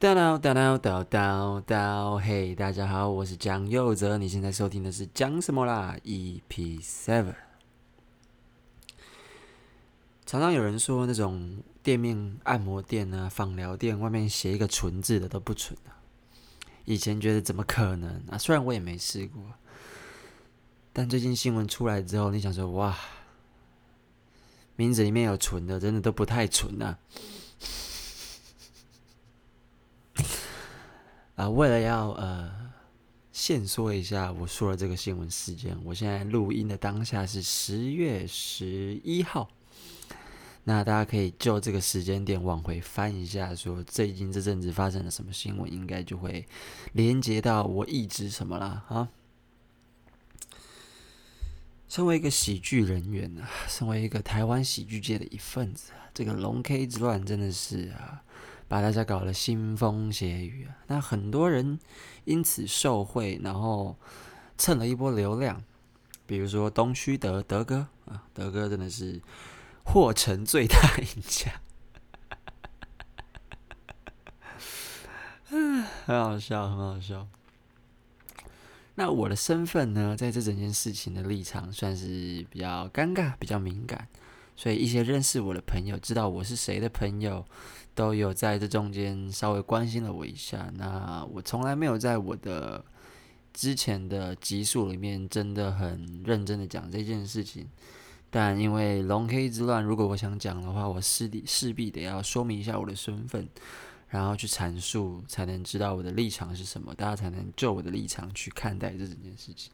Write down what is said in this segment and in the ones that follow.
叨叨叨叨叨叨，嘿，大家好，我是蒋佑哲，你现在收听的是讲什么啦？EP Seven。常常有人说，那种店面、按摩店啊、芳疗店外面写一个纯字的都不纯啊。以前觉得怎么可能啊？虽然我也没试过，但最近新闻出来之后，你想说哇，名字里面有纯的，真的都不太纯啊。啊，为了要呃，先说一下我说的这个新闻事件，我现在录音的当下是十月十一号。那大家可以就这个时间点往回翻一下，说最近这阵子发生了什么新闻，应该就会连接到我一直什么了啊。身为一个喜剧人员啊，身为一个台湾喜剧界的一份子啊，这个龙 K 之乱真的是啊。把大家搞得腥风血雨啊！那很多人因此受惠，然后蹭了一波流量。比如说东区德德哥啊，德哥真的是获成最大赢家，嗯，很好笑，很好笑。那我的身份呢，在这整件事情的立场算是比较尴尬，比较敏感，所以一些认识我的朋友，知道我是谁的朋友。都有在这中间稍微关心了我一下。那我从来没有在我的之前的集数里面真的很认真的讲这件事情。但因为龙黑之乱，如果我想讲的话，我势必势必得要说明一下我的身份，然后去阐述，才能知道我的立场是什么，大家才能就我的立场去看待这整件事情。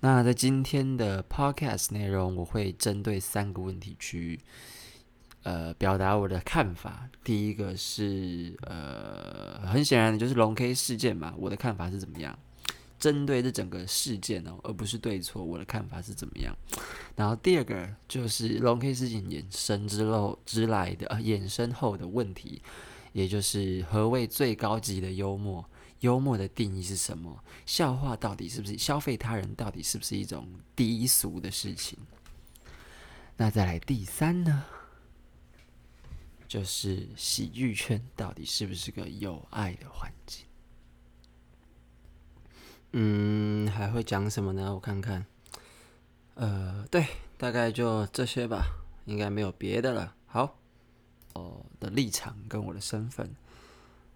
那在今天的 Podcast 内容，我会针对三个问题去。呃，表达我的看法。第一个是，呃，很显然的就是龙 K 事件嘛，我的看法是怎么样？针对这整个事件哦，而不是对错，我的看法是怎么样？然后第二个就是龙 K 事件衍生之后之来的，呃，衍生后的问题，也就是何谓最高级的幽默？幽默的定义是什么？笑话到底是不是消费他人？到底是不是一种低俗的事情？那再来第三呢？就是喜剧圈到底是不是个有爱的环境？嗯，还会讲什么呢？我看看，呃，对，大概就这些吧，应该没有别的了。好，我的立场跟我的身份，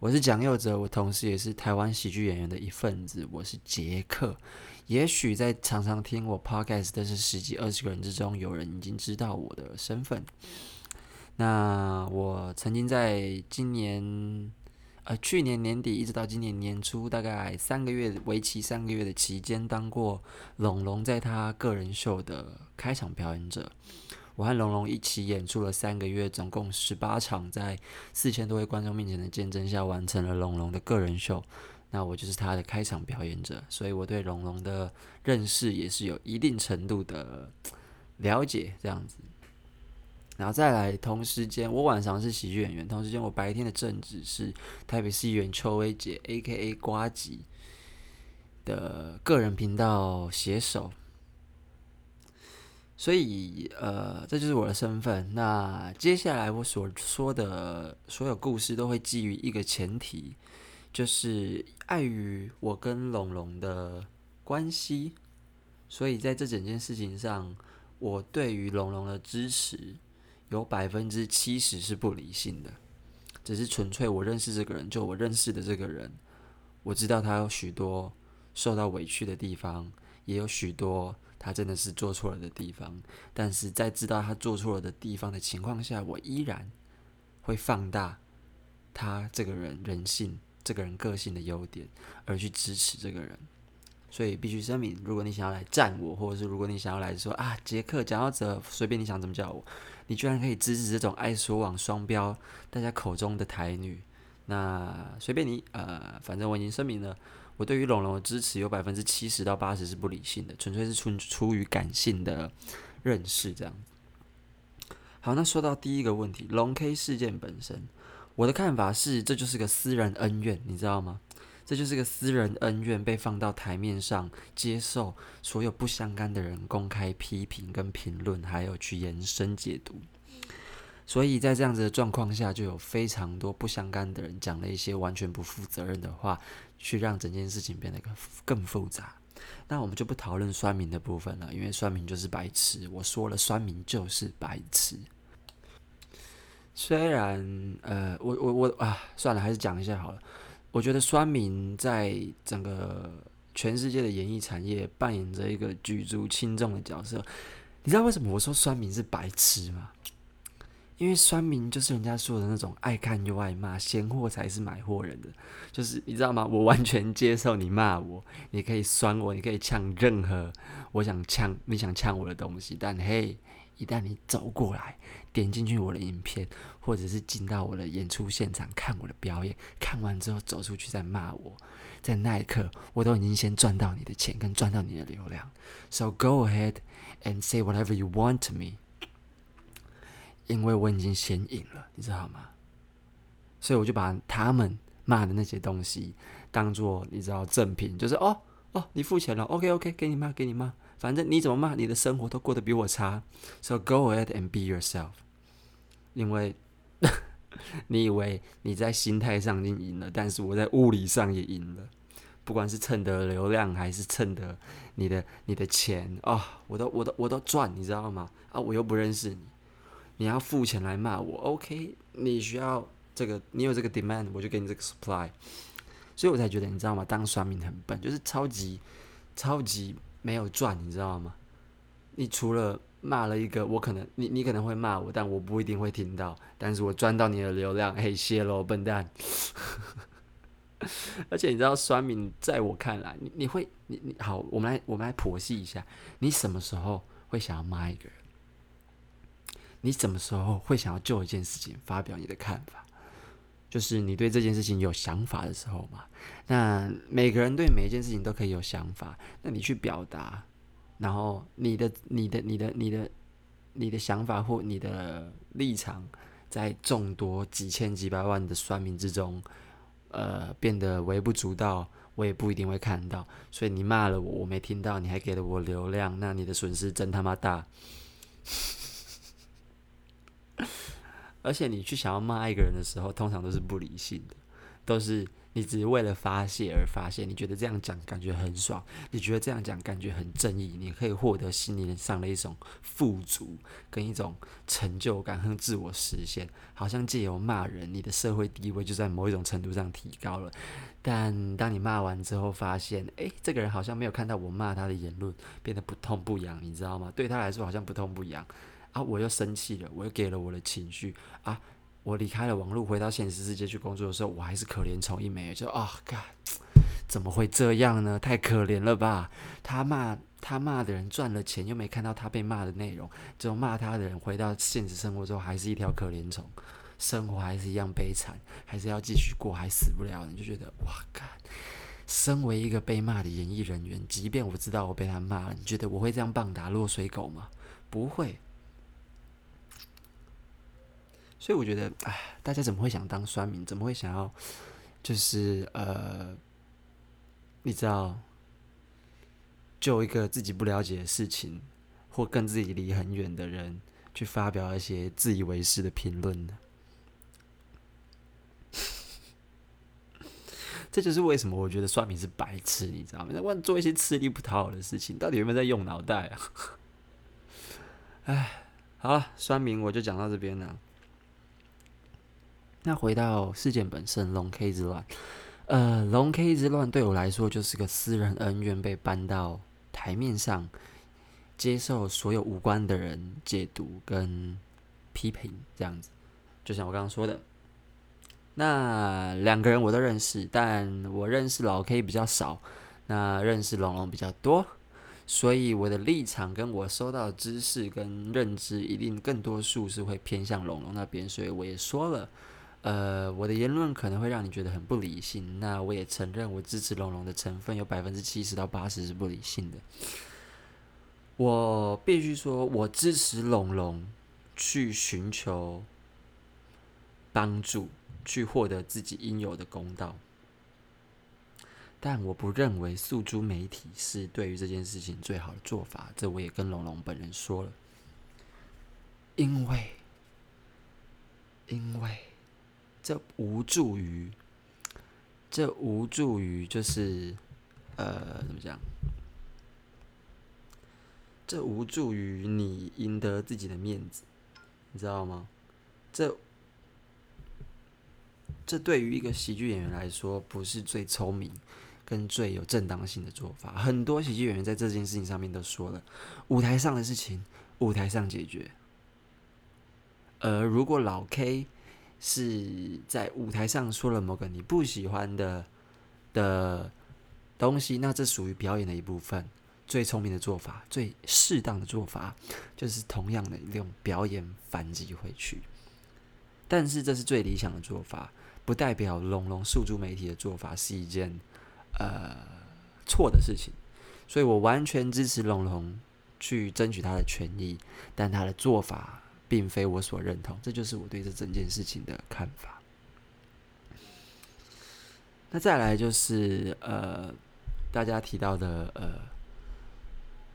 我是蒋佑哲，我同时也是台湾喜剧演员的一份子，我是杰克。也许在常常听我 podcast 的是十几二十个人之中，有人已经知道我的身份。那我曾经在今年，呃，去年年底一直到今年年初，大概三个月，为期三个月的期间，当过龙龙在他个人秀的开场表演者。我和龙龙一起演出了三个月，总共十八场，在四千多位观众面前的见证下，完成了龙龙的个人秀。那我就是他的开场表演者，所以我对龙龙的认识也是有一定程度的了解，这样子。然后再来，同时间我晚上是喜剧演员，同时间我白天的正职是台北市议员邱威杰 （A.K.A. 瓜吉）的个人频道写手，所以呃，这就是我的身份。那接下来我所说的所有故事都会基于一个前提，就是碍于我跟龙龙的关系，所以在这整件事情上，我对于龙龙的支持。有百分之七十是不理性的，只是纯粹我认识这个人，就我认识的这个人，我知道他有许多受到委屈的地方，也有许多他真的是做错了的地方。但是在知道他做错了的地方的情况下，我依然会放大他这个人人性、这个人个性的优点，而去支持这个人。所以必须声明，如果你想要来战我，或者是如果你想要来说啊，杰克蒋佑哲，随便你想怎么叫我，你居然可以支持这种爱说谎双标，大家口中的台女，那随便你，呃，反正我已经声明了，我对于龙龙的支持有百分之七十到八十是不理性的，纯粹是出出于感性的认识这样。好，那说到第一个问题，龙 K 事件本身，我的看法是，这就是个私人恩怨，你知道吗？这就是个私人恩怨被放到台面上，接受所有不相干的人公开批评跟评论，还有去延伸解读。所以在这样子的状况下，就有非常多不相干的人讲了一些完全不负责任的话，去让整件事情变得更更复杂。那我们就不讨论酸民的部分了，因为酸民就是白痴。我说了，酸民就是白痴。虽然，呃，我我我啊，算了，还是讲一下好了。我觉得酸民在整个全世界的演艺产业扮演着一个举足轻重的角色。你知道为什么我说酸民是白痴吗？因为酸民就是人家说的那种爱看又爱骂，嫌货才是买货人的。就是你知道吗？我完全接受你骂我，你可以酸我，你可以呛任何我想呛你想呛我的东西。但嘿，一旦你走过来，点进去我的影片，或者是进到我的演出现场看我的表演，看完之后走出去再骂我，在那一刻，我都已经先赚到你的钱跟赚到你的流量。So go ahead and say whatever you want to me. 因为我已经先赢了，你知道吗？所以我就把他们骂的那些东西当做你知道赠品，就是哦哦，你付钱了，OK OK，给你骂，给你骂，反正你怎么骂，你的生活都过得比我差。So go ahead and be yourself。因为 你以为你在心态上已经赢了，但是我在物理上也赢了，不管是蹭的流量还是蹭的你的你的钱啊、哦，我都我都我都赚，你知道吗？啊，我又不认识你。你要付钱来骂我，OK？你需要这个，你有这个 demand，我就给你这个 supply。所以我才觉得，你知道吗？当酸民很笨，就是超级超级没有赚，你知道吗？你除了骂了一个，我可能你你可能会骂我，但我不一定会听到，但是我赚到你的流量，嘿，谢喽，笨蛋。而且你知道，酸民在我看来，你你会你你好，我们来我们来剖析一下，你什么时候会想要骂一个人？你什么时候会想要就一件事情发表你的看法？就是你对这件事情有想法的时候嘛。那每个人对每一件事情都可以有想法，那你去表达，然后你的、你的、你的、你的、你的想法或你的立场，在众多几千几百万的酸民之中，呃，变得微不足道，我也不一定会看到。所以你骂了我，我没听到，你还给了我流量，那你的损失真他妈大。而且你去想要骂一个人的时候，通常都是不理性的，都是你只是为了发泄而发泄。你觉得这样讲感觉很爽，你觉得这样讲感觉很正义，你可以获得心灵上的一种富足，跟一种成就感和自我实现。好像借由骂人，你的社会地位就在某一种程度上提高了。但当你骂完之后，发现，诶，这个人好像没有看到我骂他的言论，变得不痛不痒，你知道吗？对他来说，好像不痛不痒。啊！我又生气了，我又给了我的情绪啊！我离开了网络，回到现实世界去工作的时候，我还是可怜虫一枚，就啊，God，怎么会这样呢？太可怜了吧！他骂他骂的人赚了钱，又没看到他被骂的内容，只有骂他的人回到现实生活中还是一条可怜虫，生活还是一样悲惨，还是要继续过，还死不了。你就觉得哇看身为一个被骂的演艺人员，即便我知道我被他骂了，你觉得我会这样棒打落水狗吗？不会。所以我觉得，哎，大家怎么会想当酸民？怎么会想要，就是呃，你知道，就一个自己不了解的事情，或跟自己离很远的人，去发表一些自以为是的评论呢？这就是为什么我觉得酸民是白痴，你知道吗？在做一些吃力不讨好的事情，到底有没有在用脑袋啊？哎，好了，酸民我就讲到这边了。那回到事件本身，龙 K 之乱，呃，龙 K 之乱对我来说就是个私人恩怨被搬到台面上，接受所有无关的人解读跟批评，这样子。就像我刚刚说的，那两个人我都认识，但我认识老 K 比较少，那认识龙龙比较多，所以我的立场跟我收到的知识跟认知，一定更多数是会偏向龙龙那边，所以我也说了。呃，我的言论可能会让你觉得很不理性，那我也承认，我支持龙龙的成分有百分之七十到八十是不理性的。我必须说，我支持龙龙去寻求帮助，去获得自己应有的公道，但我不认为诉诸媒体是对于这件事情最好的做法。这我也跟龙龙本人说了，因为。因为这无助于，这无助于就是呃，怎么讲？这无助于你赢得自己的面子，你知道吗？这这对于一个喜剧演员来说，不是最聪明跟最有正当性的做法。很多喜剧演员在这件事情上面都说了，舞台上的事情，舞台上解决。而如果老 K 是在舞台上说了某个你不喜欢的的东西，那这属于表演的一部分。最聪明的做法，最适当的做法，就是同样的用表演反击回去。但是这是最理想的做法，不代表龙龙诉诸媒体的做法是一件呃错的事情。所以我完全支持龙龙去争取他的权益，但他的做法并非我所认同。这就是我对这整件事情的看法。那再来就是呃，大家提到的呃。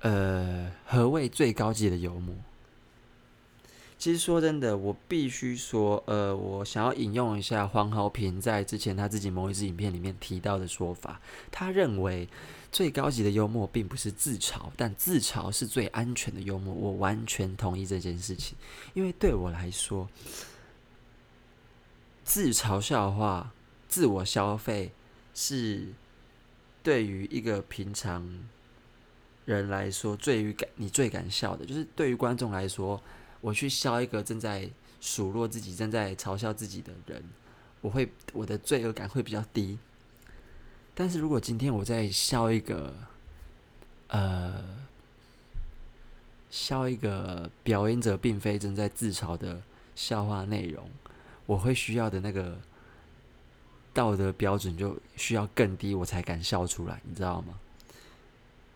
呃，何谓最高级的幽默？其实说真的，我必须说，呃，我想要引用一下黄豪平在之前他自己某一支影片里面提到的说法。他认为最高级的幽默并不是自嘲，但自嘲是最安全的幽默。我完全同意这件事情，因为对我来说，自嘲笑话、自我消费是对于一个平常。人来说，最感你最敢笑的，就是对于观众来说，我去笑一个正在数落自己、正在嘲笑自己的人，我会我的罪恶感会比较低。但是如果今天我在笑一个，呃，笑一个表演者并非正在自嘲的笑话内容，我会需要的那个道德标准就需要更低，我才敢笑出来，你知道吗？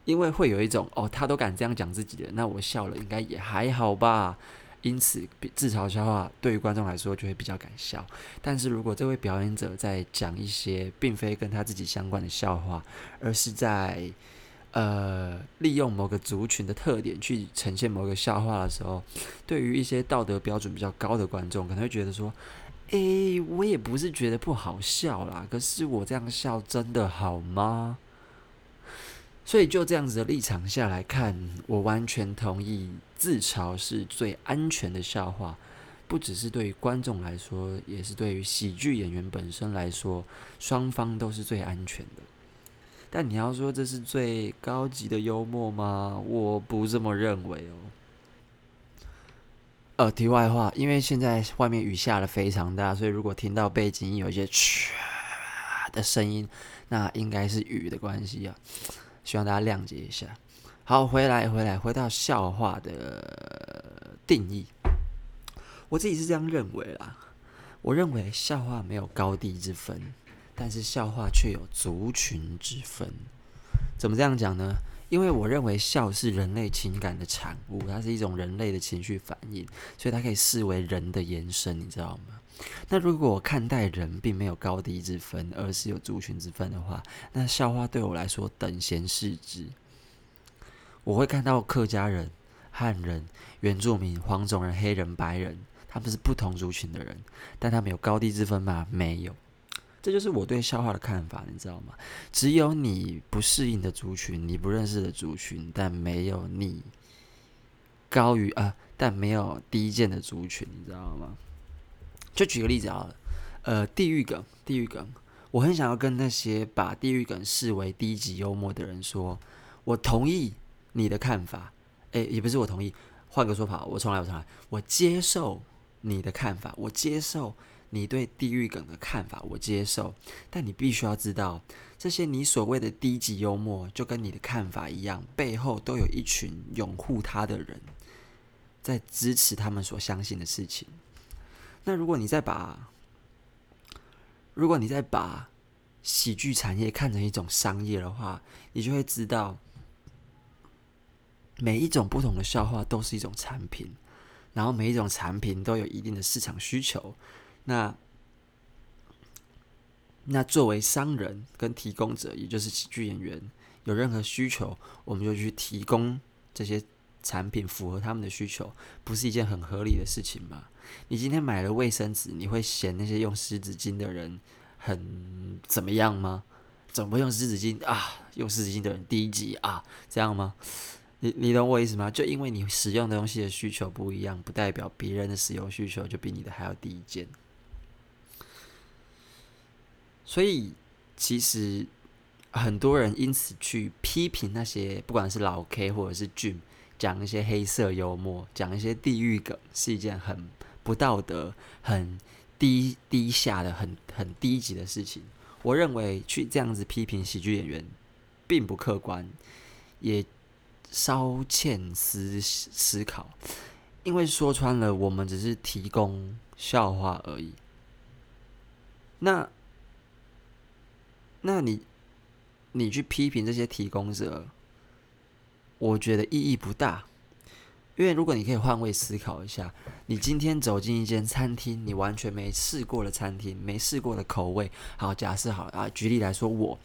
因为会有一种哦，他都敢这样讲自己的，那我笑了应该也还好吧。因此，自嘲笑话对于观众来说就会比较敢笑。但是如果这位表演者在讲一些并非跟他自己相关的笑话，而是在呃利用某个族群的特点去呈现某个笑话的时候，对于一些道德标准比较高的观众，可能会觉得说：“诶，我也不是觉得不好笑啦，可是我这样笑真的好吗？”所以就这样子的立场下来看，我完全同意自嘲是最安全的笑话，不只是对于观众来说，也是对于喜剧演员本身来说，双方都是最安全的。但你要说这是最高级的幽默吗？我不这么认为哦。呃，题外话，因为现在外面雨下得非常大，所以如果听到背景音有一些唰的声音，那应该是雨的关系啊。希望大家谅解一下。好，回来，回来，回到笑话的定义。我自己是这样认为啦。我认为笑话没有高低之分，但是笑话却有族群之分。怎么这样讲呢？因为我认为笑是人类情感的产物，它是一种人类的情绪反应，所以它可以视为人的延伸，你知道吗？那如果我看待人并没有高低之分，而是有族群之分的话，那笑话对我来说等闲视之。我会看到客家人、汉人、原住民、黄种人、黑人、白人，他们是不同族群的人，但他们有高低之分吗？没有。这就是我对笑话的看法，你知道吗？只有你不适应的族群，你不认识的族群，但没有你高于啊，但没有低贱的族群，你知道吗？就举个例子好了，呃，地狱梗，地狱梗，我很想要跟那些把地狱梗视为低级幽默的人说，我同意你的看法，诶，也不是我同意，换个说法，我重来，我重来，我接受你的看法，我接受你对地狱梗的看法，我接受，但你必须要知道，这些你所谓的低级幽默，就跟你的看法一样，背后都有一群拥护他的人在支持他们所相信的事情。那如果你再把，如果你再把喜剧产业看成一种商业的话，你就会知道，每一种不同的笑话都是一种产品，然后每一种产品都有一定的市场需求。那那作为商人跟提供者，也就是喜剧演员，有任何需求，我们就去提供这些产品，符合他们的需求，不是一件很合理的事情吗？你今天买了卫生纸，你会嫌那些用湿纸巾的人很怎么样吗？怎么用湿纸巾啊？用湿纸巾的人低级啊？这样吗？你你懂我意思吗？就因为你使用的东西的需求不一样，不代表别人的使用需求就比你的还要低贱。所以其实很多人因此去批评那些不管是老 K 或者是 Jim，讲一些黑色幽默，讲一些地狱梗，是一件很不道德、很低低下的、很很低级的事情。我认为去这样子批评喜剧演员，并不客观，也。稍欠思思考，因为说穿了，我们只是提供笑话而已。那，那你，你去批评这些提供者，我觉得意义不大。因为如果你可以换位思考一下，你今天走进一间餐厅，你完全没试过的餐厅，没试过的口味。好，假设好啊，举例来说，我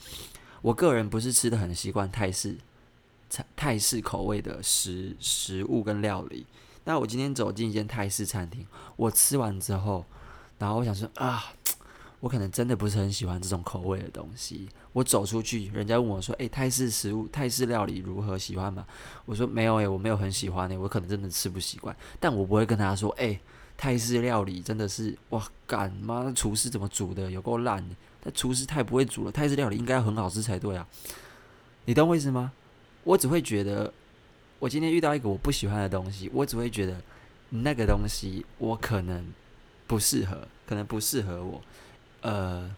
我个人不是吃的很习惯泰式。泰式口味的食食物跟料理，那我今天走进一间泰式餐厅，我吃完之后，然后我想说啊，我可能真的不是很喜欢这种口味的东西。我走出去，人家问我说：“诶，泰式食物、泰式料理如何？喜欢吗？”我说：“没有诶，我没有很喜欢诶，我可能真的吃不习惯。”但我不会跟他说：“诶，泰式料理真的是哇，干妈，厨师怎么煮的？有够烂！那厨师太不会煮了，泰式料理应该很好吃才对啊。”你懂我意思吗？我只会觉得，我今天遇到一个我不喜欢的东西，我只会觉得那个东西我可能不适合，可能不适合我，呃，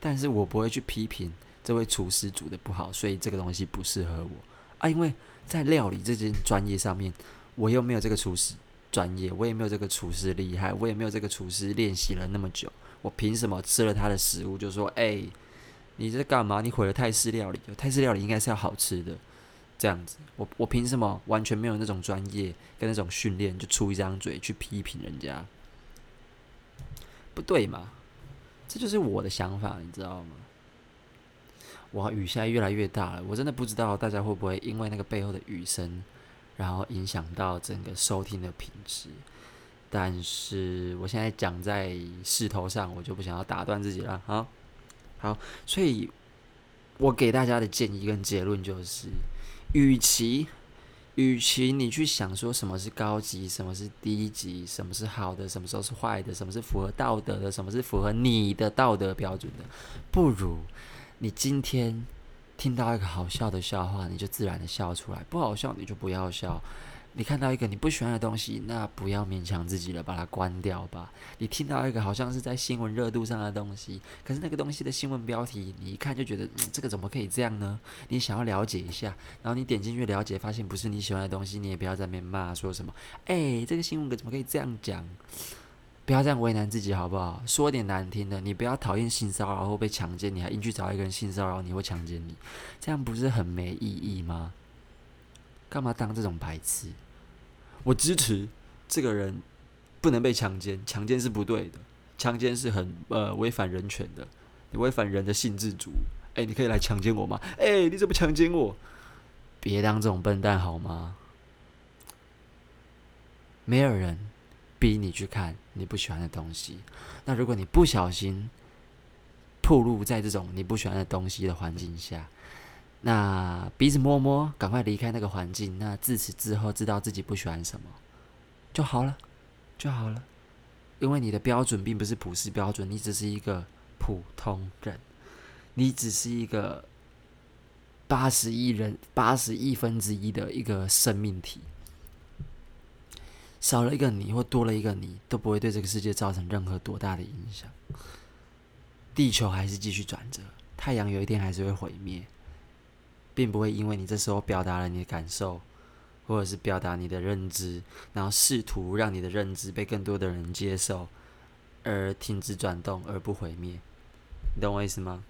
但是我不会去批评这位厨师煮的不好，所以这个东西不适合我啊，因为在料理这件专业上面，我又没有这个厨师专业，我也没有这个厨师厉害，我也没有这个厨师练习了那么久，我凭什么吃了他的食物就说，哎、你在干嘛？你毁了泰式料理，泰式料理应该是要好吃的。这样子，我我凭什么完全没有那种专业跟那种训练，就出一张嘴去批评人家？不对嘛？这就是我的想法，你知道吗？哇，雨现在越来越大了，我真的不知道大家会不会因为那个背后的雨声，然后影响到整个收听的品质。但是我现在讲在势头上，我就不想要打断自己了。好，好，所以我给大家的建议跟结论就是。与其，与其你去想说什么是高级，什么是低级，什么是好的，什么时候是坏的，什么是符合道德的，什么是符合你的道德标准的，不如你今天听到一个好笑的笑话，你就自然的笑出来；不好笑，你就不要笑。你看到一个你不喜欢的东西，那不要勉强自己了，把它关掉吧。你听到一个好像是在新闻热度上的东西，可是那个东西的新闻标题，你一看就觉得，这个怎么可以这样呢？你想要了解一下，然后你点进去了解，发现不是你喜欢的东西，你也不要在那边骂说什么，哎，这个新闻怎么可以这样讲？不要这样为难自己好不好？说点难听的，你不要讨厌性骚扰或被强奸，你还硬去找一个人性骚扰你或强奸你，这样不是很没意义吗？干嘛当这种白痴？我支持这个人不能被强奸，强奸是不对的，强奸是很呃违反人权的，你违反人的性自主。哎，你可以来强奸我吗？哎，你怎么强奸我？别当这种笨蛋好吗？没有人逼你去看你不喜欢的东西。那如果你不小心暴露在这种你不喜欢的东西的环境下，那鼻子摸摸，赶快离开那个环境。那自此之后，知道自己不喜欢什么就好了，就好了。因为你的标准并不是普世标准，你只是一个普通人，你只是一个八十亿人、八十亿分之一的一个生命体。少了一个你，或多了一个你，都不会对这个世界造成任何多大的影响。地球还是继续转着，太阳有一天还是会毁灭。并不会因为你这时候表达了你的感受，或者是表达你的认知，然后试图让你的认知被更多的人接受，而停止转动而不毁灭。你懂我意思吗？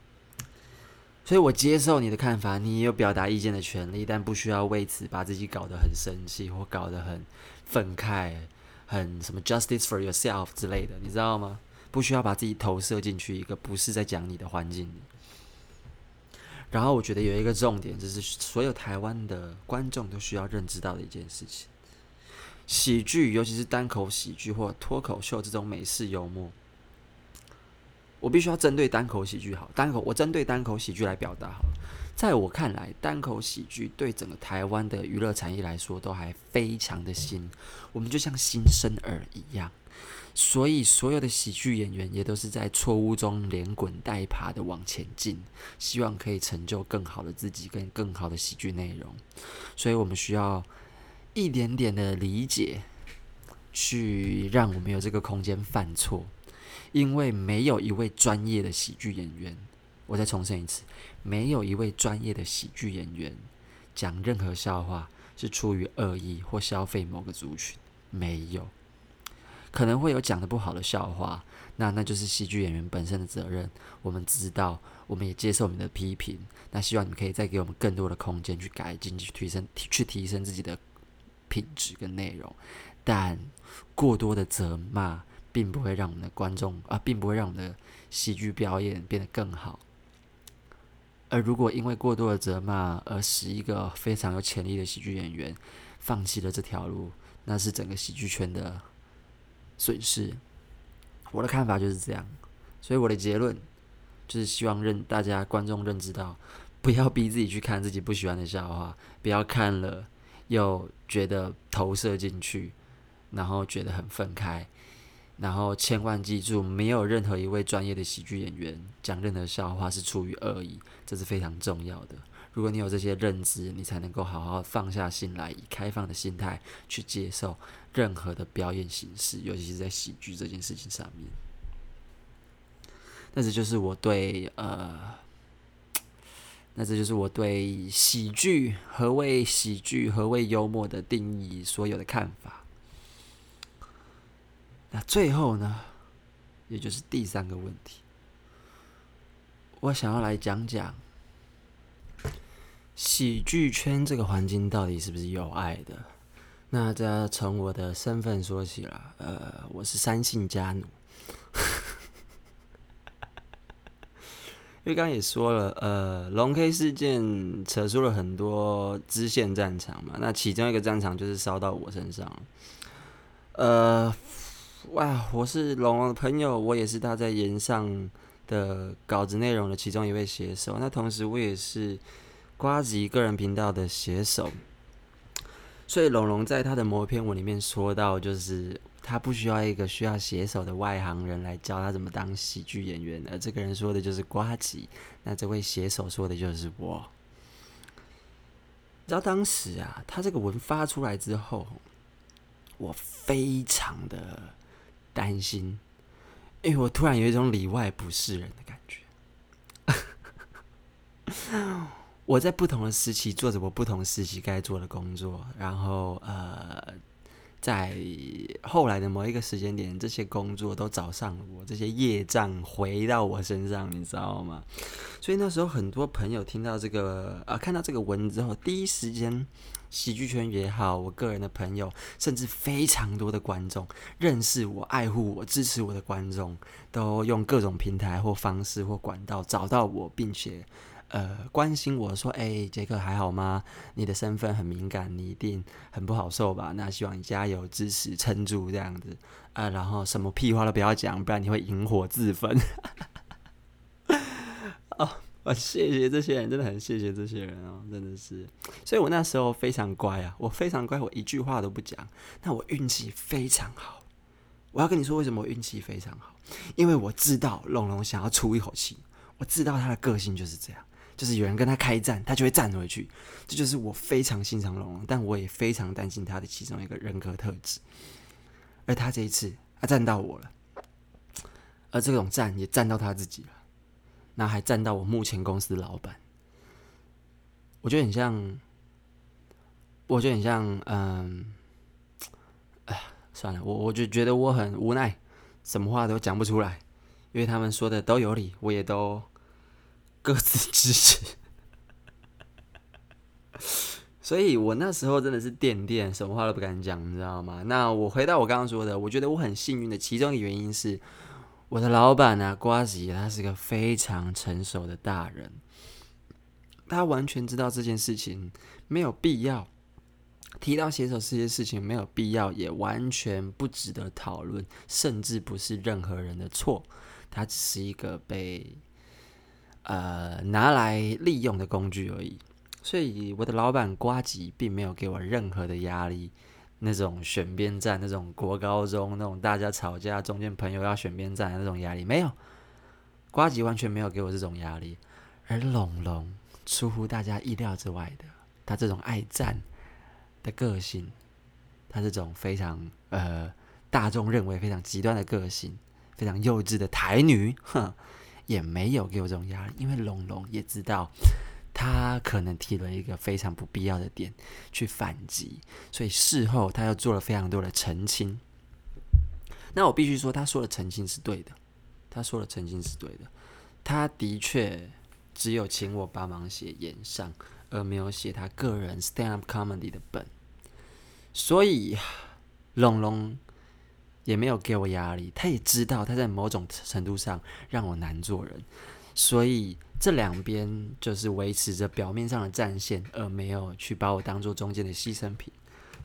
所以我接受你的看法，你也有表达意见的权利，但不需要为此把自己搞得很生气或搞得很愤慨，很什么 justice for yourself 之类的，你知道吗？不需要把自己投射进去一个不是在讲你的环境里。然后我觉得有一个重点，就是所有台湾的观众都需要认知到的一件事情。喜剧，尤其是单口喜剧或脱口秀这种美式幽默，我必须要针对单口喜剧好，单口我针对单口喜剧来表达好。在我看来，单口喜剧对整个台湾的娱乐产业来说都还非常的新，我们就像新生儿一样，所以所有的喜剧演员也都是在错误中连滚带爬的往前进，希望可以成就更好的自己跟更好的喜剧内容，所以我们需要。一点点的理解，去让我们有这个空间犯错，因为没有一位专业的喜剧演员，我再重申一次，没有一位专业的喜剧演员讲任何笑话是出于恶意或消费某个族群，没有，可能会有讲的不好的笑话，那那就是喜剧演员本身的责任，我们知道，我们也接受你的批评，那希望你可以再给我们更多的空间去改进，去提升，去提升自己的。品质跟内容，但过多的责骂并不会让我们的观众啊，并不会让我们的喜剧表演变得更好。而如果因为过多的责骂而使一个非常有潜力的喜剧演员放弃了这条路，那是整个喜剧圈的损失。我的看法就是这样，所以我的结论就是希望认大家观众认知到，不要逼自己去看自己不喜欢的笑话，不要看了。又觉得投射进去，然后觉得很愤慨，然后千万记住，没有任何一位专业的喜剧演员讲任何笑话是出于恶意，这是非常重要的。如果你有这些认知，你才能够好好放下心来，以开放的心态去接受任何的表演形式，尤其是在喜剧这件事情上面。那这就是我对呃。那这就是我对喜剧，何谓喜剧，何谓幽默的定义，所有的看法。那最后呢，也就是第三个问题，我想要来讲讲喜剧圈这个环境到底是不是有爱的？那这要从我的身份说起了，呃，我是三姓家奴。因为刚刚也说了，呃，龙 K 事件扯出了很多支线战场嘛，那其中一个战场就是烧到我身上。呃，哇，我是龙龙的朋友，我也是他在炎上的稿子内容的其中一位写手，那同时我也是瓜吉个人频道的写手，所以龙龙在他的某一篇文里面说到，就是。他不需要一个需要写手的外行人来教他怎么当喜剧演员，而这个人说的就是瓜吉，那这位写手说的就是我。你知道当时啊，他这个文发出来之后，我非常的担心，因为我突然有一种里外不是人的感觉。我在不同的时期做着我不同时期该做的工作，然后呃。在后来的某一个时间点，这些工作都找上了我，这些业障回到我身上，你知道吗？所以那时候很多朋友听到这个啊，看到这个文之后，第一时间，喜剧圈也好，我个人的朋友，甚至非常多的观众，认识我、爱护我、支持我的观众，都用各种平台或方式或管道找到我，并且。呃，关心我说：“哎、杰克还好吗？你的身份很敏感，你一定很不好受吧？那希望你加油、支持、撑住这样子啊、然后什么屁话都不要讲，不然你会引火自焚。”哦，我谢谢这些人，真的很谢谢这些人哦，真的是。所以我那时候非常乖啊，我非常乖，我一句话都不讲。那我运气非常好。我要跟你说，为什么我运气非常好？因为我知道龙龙想要出一口气，我知道他的个性就是这样。就是有人跟他开战，他就会站回去。这就是我非常欣赏龙龙，但我也非常担心他的其中一个人格特质。而他这一次，他站到我了，而这种站也站到他自己了，那还站到我目前公司的老板。我觉得很像，我觉得很像，嗯，哎，算了，我我就觉得我很无奈，什么话都讲不出来，因为他们说的都有理，我也都。各自支持，所以我那时候真的是垫垫，什么话都不敢讲，你知道吗？那我回到我刚刚说的，我觉得我很幸运的其中一个原因是，我的老板啊，瓜吉，他是个非常成熟的大人，他完全知道这件事情没有必要提到携手这些事情没有必要，也完全不值得讨论，甚至不是任何人的错，他只是一个被呃拿来利用的工具而已。所以我的老板瓜吉并没有给我任何的压力，那种选边站、那种国高中那种大家吵架中间朋友要选边站的那种压力没有，瓜吉完全没有给我这种压力，而龙龙出乎大家意料之外的，他这种爱战。的个性，他这种非常呃大众认为非常极端的个性，非常幼稚的台女，哼，也没有给我这种压力，因为龙龙也知道他可能提了一个非常不必要的点去反击，所以事后他又做了非常多的澄清。那我必须说，他说的澄清是对的，他说的澄清是对的，他的确只有请我帮忙写演上。而没有写他个人 stand up comedy 的本，所以龙龙也没有给我压力。他也知道他在某种程度上让我难做人，所以这两边就是维持着表面上的战线，而没有去把我当做中间的牺牲品。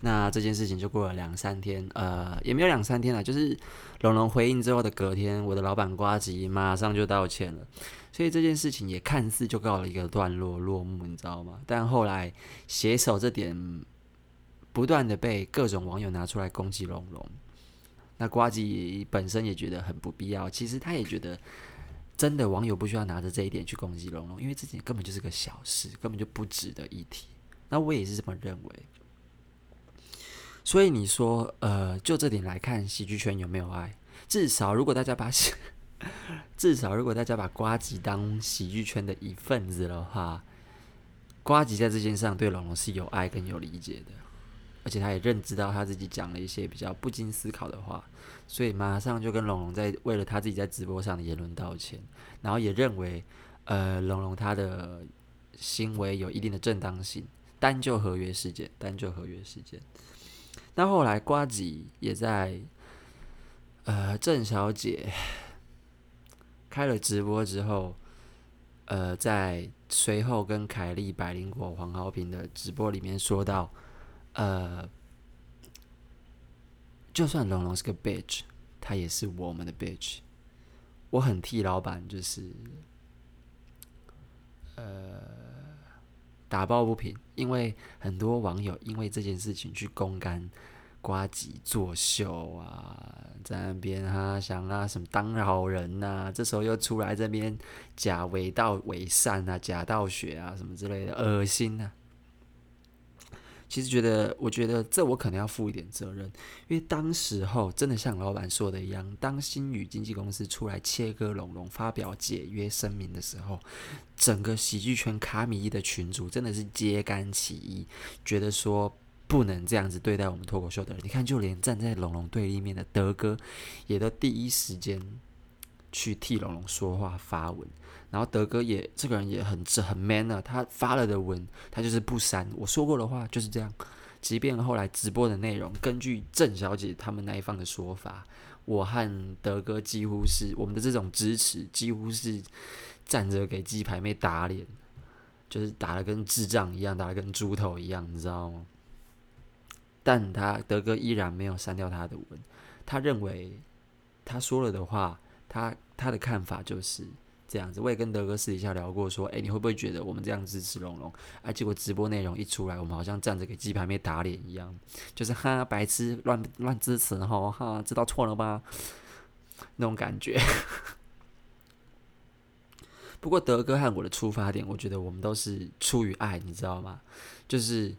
那这件事情就过了两三天，呃，也没有两三天了，就是龙龙回应之后的隔天，我的老板瓜吉马上就道歉了。所以这件事情也看似就告了一个段落落幕，你知道吗？但后来携手这点不断的被各种网友拿出来攻击龙龙，那瓜吉本身也觉得很不必要。其实他也觉得，真的网友不需要拿着这一点去攻击龙龙，因为这点根本就是个小事，根本就不值得一提。那我也是这么认为。所以你说，呃，就这点来看，喜剧圈有没有爱？至少如果大家把 至少，如果大家把瓜吉当喜剧圈的一份子的话，瓜吉在这件事上对龙龙是有爱跟有理解的，而且他也认知到他自己讲了一些比较不经思考的话，所以马上就跟龙龙在为了他自己在直播上的言论道歉，然后也认为，呃，龙龙他的行为有一定的正当性。单就合约事件，单就合约事件，那后来瓜吉也在，呃，郑小姐。开了直播之后，呃，在随后跟凯莉、百灵果、黄豪平的直播里面说到，呃，就算龙龙是个 bitch，他也是我们的 bitch。我很替老板就是，呃，打抱不平，因为很多网友因为这件事情去公干。瓜吉作秀啊，在那边哈想啊什么当好人呐、这时候又出来这边假伪道伪善啊，假道学啊什么之类的，恶心啊！其实觉得，我觉得这我可能要负一点责任，因为当时候真的像老板说的一样，当新宇经纪公司出来切割龙龙，发表解约声明的时候，整个喜剧圈卡米一的群主真的是揭竿起义，觉得说。不能这样子对待我们脱口秀的人。你看，就连站在龙龙对立面的德哥，也都第一时间去替龙龙说话发文。然后德哥也这个人也很很 man 啊，他发了的文，他就是不删。我说过的话就是这样。即便后来直播的内容，根据郑小姐他们那一方的说法，我和德哥几乎是我们的这种支持，几乎是站着给鸡排妹打脸，就是打得跟智障一样，打得跟猪头一样，你知道吗？但他德哥依然没有删掉他的文，他认为他说了的话，他他的看法就是这样子。我也跟德哥私底下聊过，说，哎，你会不会觉得我们这样支持龙龙？啊，结果直播内容一出来，我们好像站着给鸡排妹打脸一样，就是哈白痴乱乱支持哈哈，知道错了吧？那种感觉。不过德哥和我的出发点，我觉得我们都是出于爱，你知道吗？就是。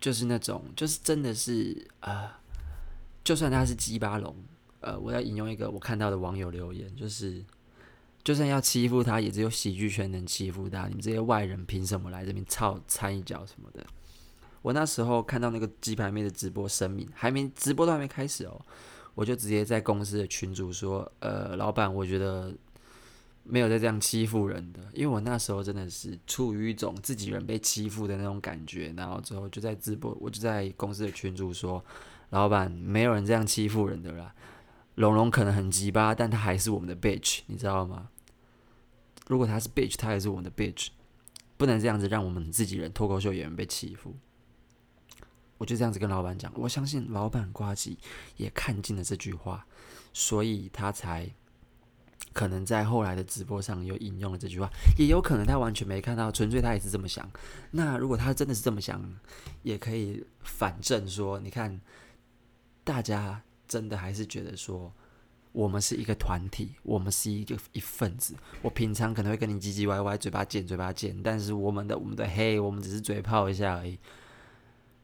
就是那种，就是真的是呃，就算他是鸡巴龙，呃，我要引用一个我看到的网友留言，就是就算要欺负他，也只有喜剧圈能欺负他，你们这些外人凭什么来这边操掺一脚什么的？我那时候看到那个鸡排妹的直播声明，还没直播都还没开始哦，我就直接在公司的群组说，呃，老板，我觉得。没有在这样欺负人的，因为我那时候真的是处于一种自己人被欺负的那种感觉，然后之后就在直播，我就在公司的群组说：“老板，没有人这样欺负人的啦，龙龙可能很鸡巴，但他还是我们的 bitch，你知道吗？如果他是 bitch，他也是我们的 bitch，不能这样子让我们自己人脱口秀演员被欺负。我就这样子跟老板讲，我相信老板瓜吉也看进了这句话，所以他才可能在后来的直播上又引用了这句话，也有可能他完全没看到，纯粹他也是这么想。那如果他真的是这么想，也可以反证说，你看，大家真的还是觉得说，我们是一个团体，我们是一个一份子。我平常可能会跟你唧唧歪歪，嘴巴贱，嘴巴贱，但是我们的我们的嘿，我们只是嘴炮一下而已。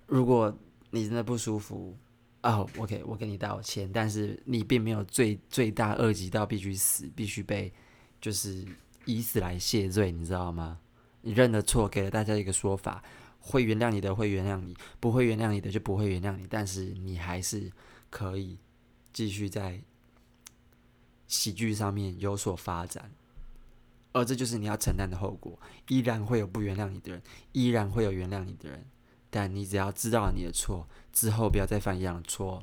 如果你真的不舒服，哦，OK，我给你道歉，但是你并没有罪罪大恶极到必须死，必须被就是以死来谢罪，你知道吗？你认了错，给了大家一个说法，会原谅你的会原谅你，不会原谅你的就不会原谅你，但是你还是可以继续在喜剧上面有所发展，而这就是你要承担的后果，依然会有不原谅你的人，依然会有原谅你的人。但你只要知道了你的错之后，不要再犯一样的错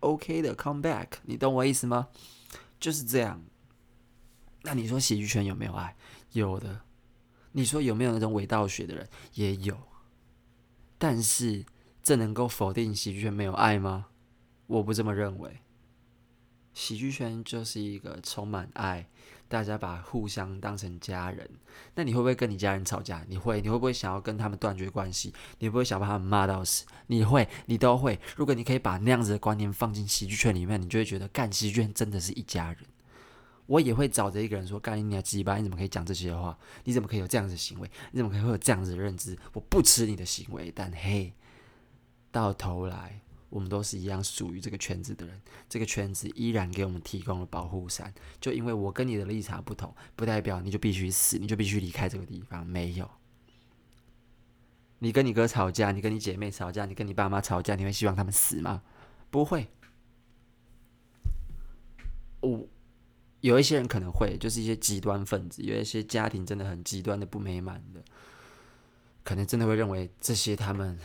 ，OK 的，come back，你懂我意思吗？就是这样。那你说喜剧圈有没有爱？有的。你说有没有那种伪道学的人？也有。但是这能够否定喜剧圈没有爱吗？我不这么认为。喜剧圈就是一个充满爱。大家把互相当成家人，那你会不会跟你家人吵架？你会，你会不会想要跟他们断绝关系？你不会想把他们骂到死？你会，你都会。如果你可以把那样子的观念放进喜剧圈里面，你就会觉得干喜剧圈真的是一家人。我也会找着一个人说：“干你娘鸡巴，你怎么可以讲这些话？你怎么可以有这样子的行为？你怎么可以会有这样子的认知？我不吃你的行为。”但嘿，到头来。我们都是一样属于这个圈子的人，这个圈子依然给我们提供了保护伞。就因为我跟你的立场不同，不代表你就必须死，你就必须离开这个地方。没有，你跟你哥吵架，你跟你姐妹吵架，你跟你爸妈吵架，你会希望他们死吗？不会。我有一些人可能会，就是一些极端分子，有一些家庭真的很极端的不美满的，可能真的会认为这些他们。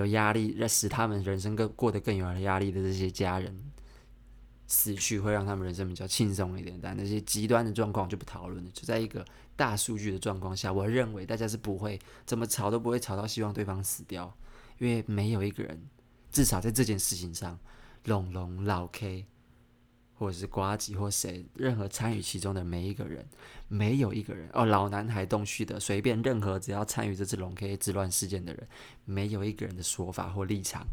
有压力，使他们人生更过得更有压力的这些家人死去，会让他们人生比较轻松一点。但那些极端的状况就不讨论了。就在一个大数据的状况下，我认为大家是不会怎么吵都不会吵到希望对方死掉，因为没有一个人，至少在这件事情上，龙龙老 K。或者是瓜吉或谁，任何参与其中的每一个人，没有一个人哦，老男孩东旭的随便任何只要参与这次龙 K 之乱事件的人，没有一个人的说法或立场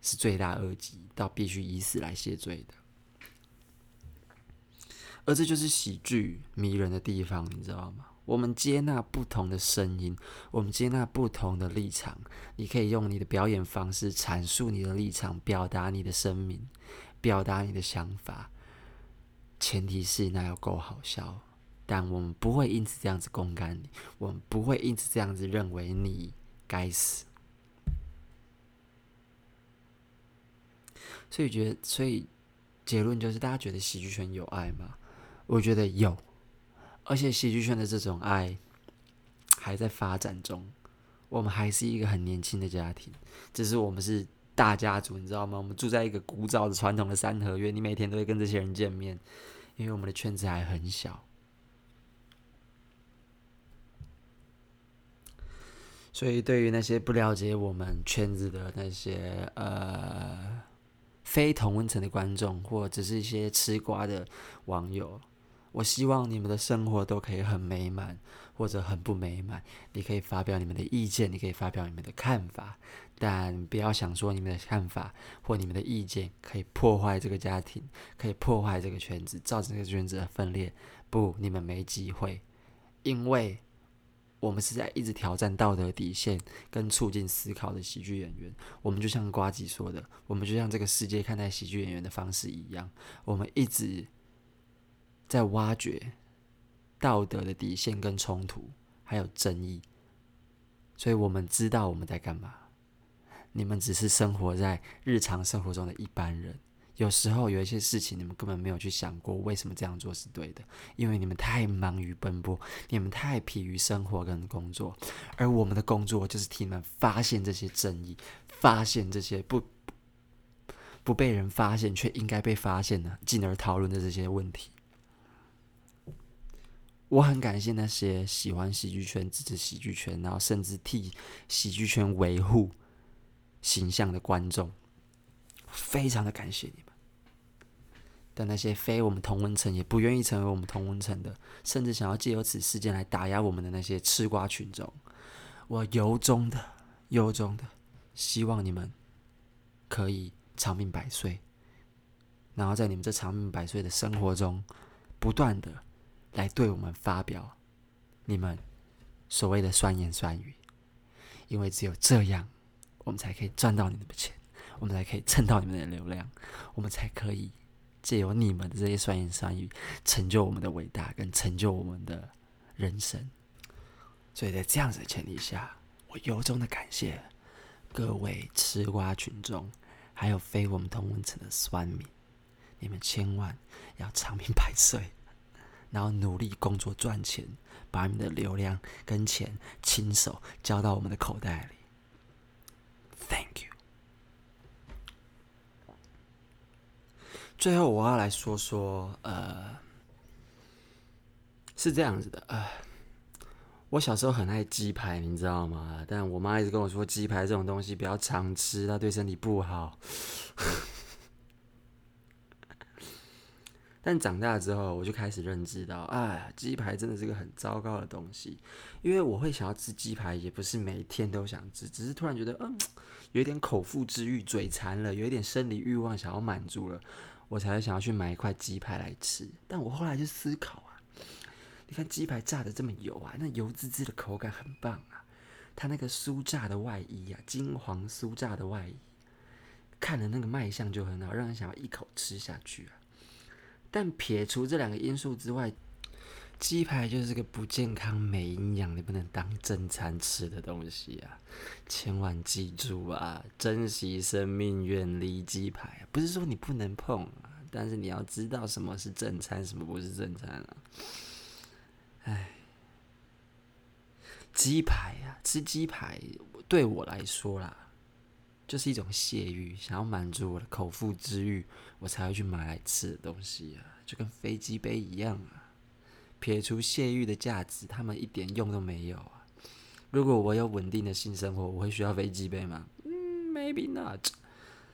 是罪大恶极到必须以死来谢罪的。而这就是喜剧迷人的地方，你知道吗？我们接纳不同的声音，我们接纳不同的立场。你可以用你的表演方式阐述你的立场，表达你的声明。表达你的想法，前提是那要够好笑。但我们不会因此这样子公干你，我们不会因此这样子认为你该死。所以觉得，所以结论就是，大家觉得喜剧圈有爱吗？我觉得有，而且喜剧圈的这种爱还在发展中。我们还是一个很年轻的家庭，只是我们是。大家族，你知道吗？我们住在一个古早的传统的三合院，你每天都会跟这些人见面，因为我们的圈子还很小。所以，对于那些不了解我们圈子的那些呃非同温层的观众，或者是一些吃瓜的网友，我希望你们的生活都可以很美满，或者很不美满。你可以发表你们的意见，你可以发表你们的看法。但不要想说你们的看法或你们的意见可以破坏这个家庭，可以破坏这个圈子，造成这个圈子的分裂。不，你们没机会，因为我们是在一直挑战道德底线跟促进思考的喜剧演员。我们就像瓜吉说的，我们就像这个世界看待喜剧演员的方式一样，我们一直在挖掘道德的底线跟冲突，还有争议。所以我们知道我们在干嘛。你们只是生活在日常生活中的一般人，有时候有一些事情你们根本没有去想过为什么这样做是对的，因为你们太忙于奔波，你们太疲于生活跟工作，而我们的工作就是替你们发现这些正义，发现这些不不被人发现却应该被发现的，进而讨论的这些问题。我很感谢那些喜欢喜剧圈、支持喜剧圈，然后甚至替喜剧圈维护形象的观众，非常的感谢你们。但那些非我们同温层也不愿意成为我们同温层的，甚至想要借由此事件来打压我们的那些吃瓜群众，我由衷的、由衷的希望你们可以长命百岁，然后在你们这长命百岁的生活中，不断的来对我们发表你们所谓的酸言酸语，因为只有这样，我们才可以赚到你们的钱，我们才可以蹭到你们的流量，我们才可以。借由你们的这些酸言酸语，成就我们的伟大，跟成就我们的人生。所以在这样子的前提下，我由衷的感谢各位吃瓜群众，还有非我们同温层的酸民，你们千万要长命百岁，然后努力工作赚钱，把你们的流量跟钱亲手交到我们的口袋里。Thank you。最后，我要来说说，呃，是这样子的，呃，我小时候很爱鸡排，你知道吗？但我妈一直跟我说，鸡排这种东西不要常吃，它对身体不好。但长大之后，我就开始认知到，哎，鸡排真的是个很糟糕的东西。因为我会想要吃鸡排，也不是每天都想吃，只是突然觉得，嗯，有一点口腹之欲，嘴馋了，有一点生理欲望想要满足了。我才会想要去买一块鸡排来吃，但我后来就思考啊，你看鸡排炸得这么油啊，那油滋滋的口感很棒啊，它那个酥炸的外衣啊，金黄酥炸的外衣，看了那个卖相就很好，让人想要一口吃下去啊。但撇除这两个因素之外，鸡排就是个不健康、没营养，你不能当正餐吃的东西啊！千万记住啊，珍惜生命，远离鸡排。不是说你不能碰啊，但是你要知道什么是正餐，什么不是正餐啊！哎，鸡排啊，吃鸡排对我来说啦，就是一种泄欲，想要满足我的口腹之欲，我才会去买来吃的东西啊，就跟飞机杯一样啊。撇除泄欲的价值，他们一点用都没有啊！如果我有稳定的性生活，我会需要飞机杯吗？嗯，maybe not。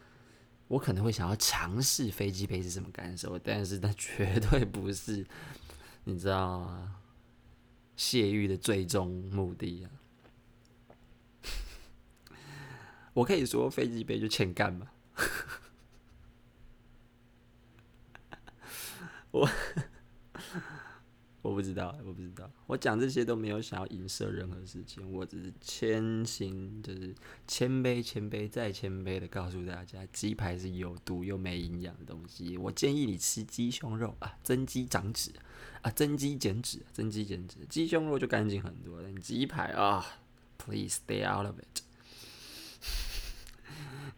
我可能会想要尝试飞机杯是什么感受，但是那绝对不是，你知道吗？泄欲的最终目的啊！我可以说飞机杯就欠干吗？我。我不知道，我不知道。我讲这些都没有想要影射任何事情，我只是谦行，就是谦卑、谦卑再谦卑的告诉大家，鸡排是有毒又没营养的东西。我建议你吃鸡胸肉啊，增肌长脂啊，增肌减脂，增肌减脂。鸡胸肉就干净很多，但鸡排啊，please stay out of it。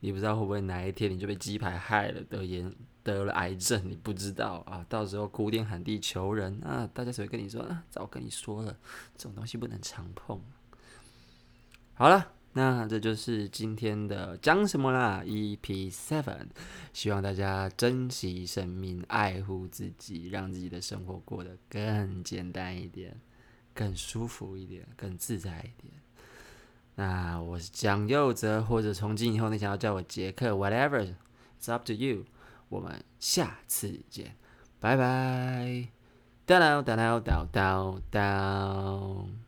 你不知道会不会哪一天你就被鸡排害了，得炎得了癌症，你不知道啊！到时候哭天喊地求人啊，大家只会跟你说啊，早跟你说了，这种东西不能常碰。好了，那这就是今天的讲什么啦？EP Seven，希望大家珍惜生命，爱护自己，让自己的生活过得更简单一点，更舒服一点，更自在一点。那我是蒋佑哲，或者从今以后你想要叫我杰克，whatever，it's up to you。我们下次见，拜拜。哒哒哒哒哒哒哒。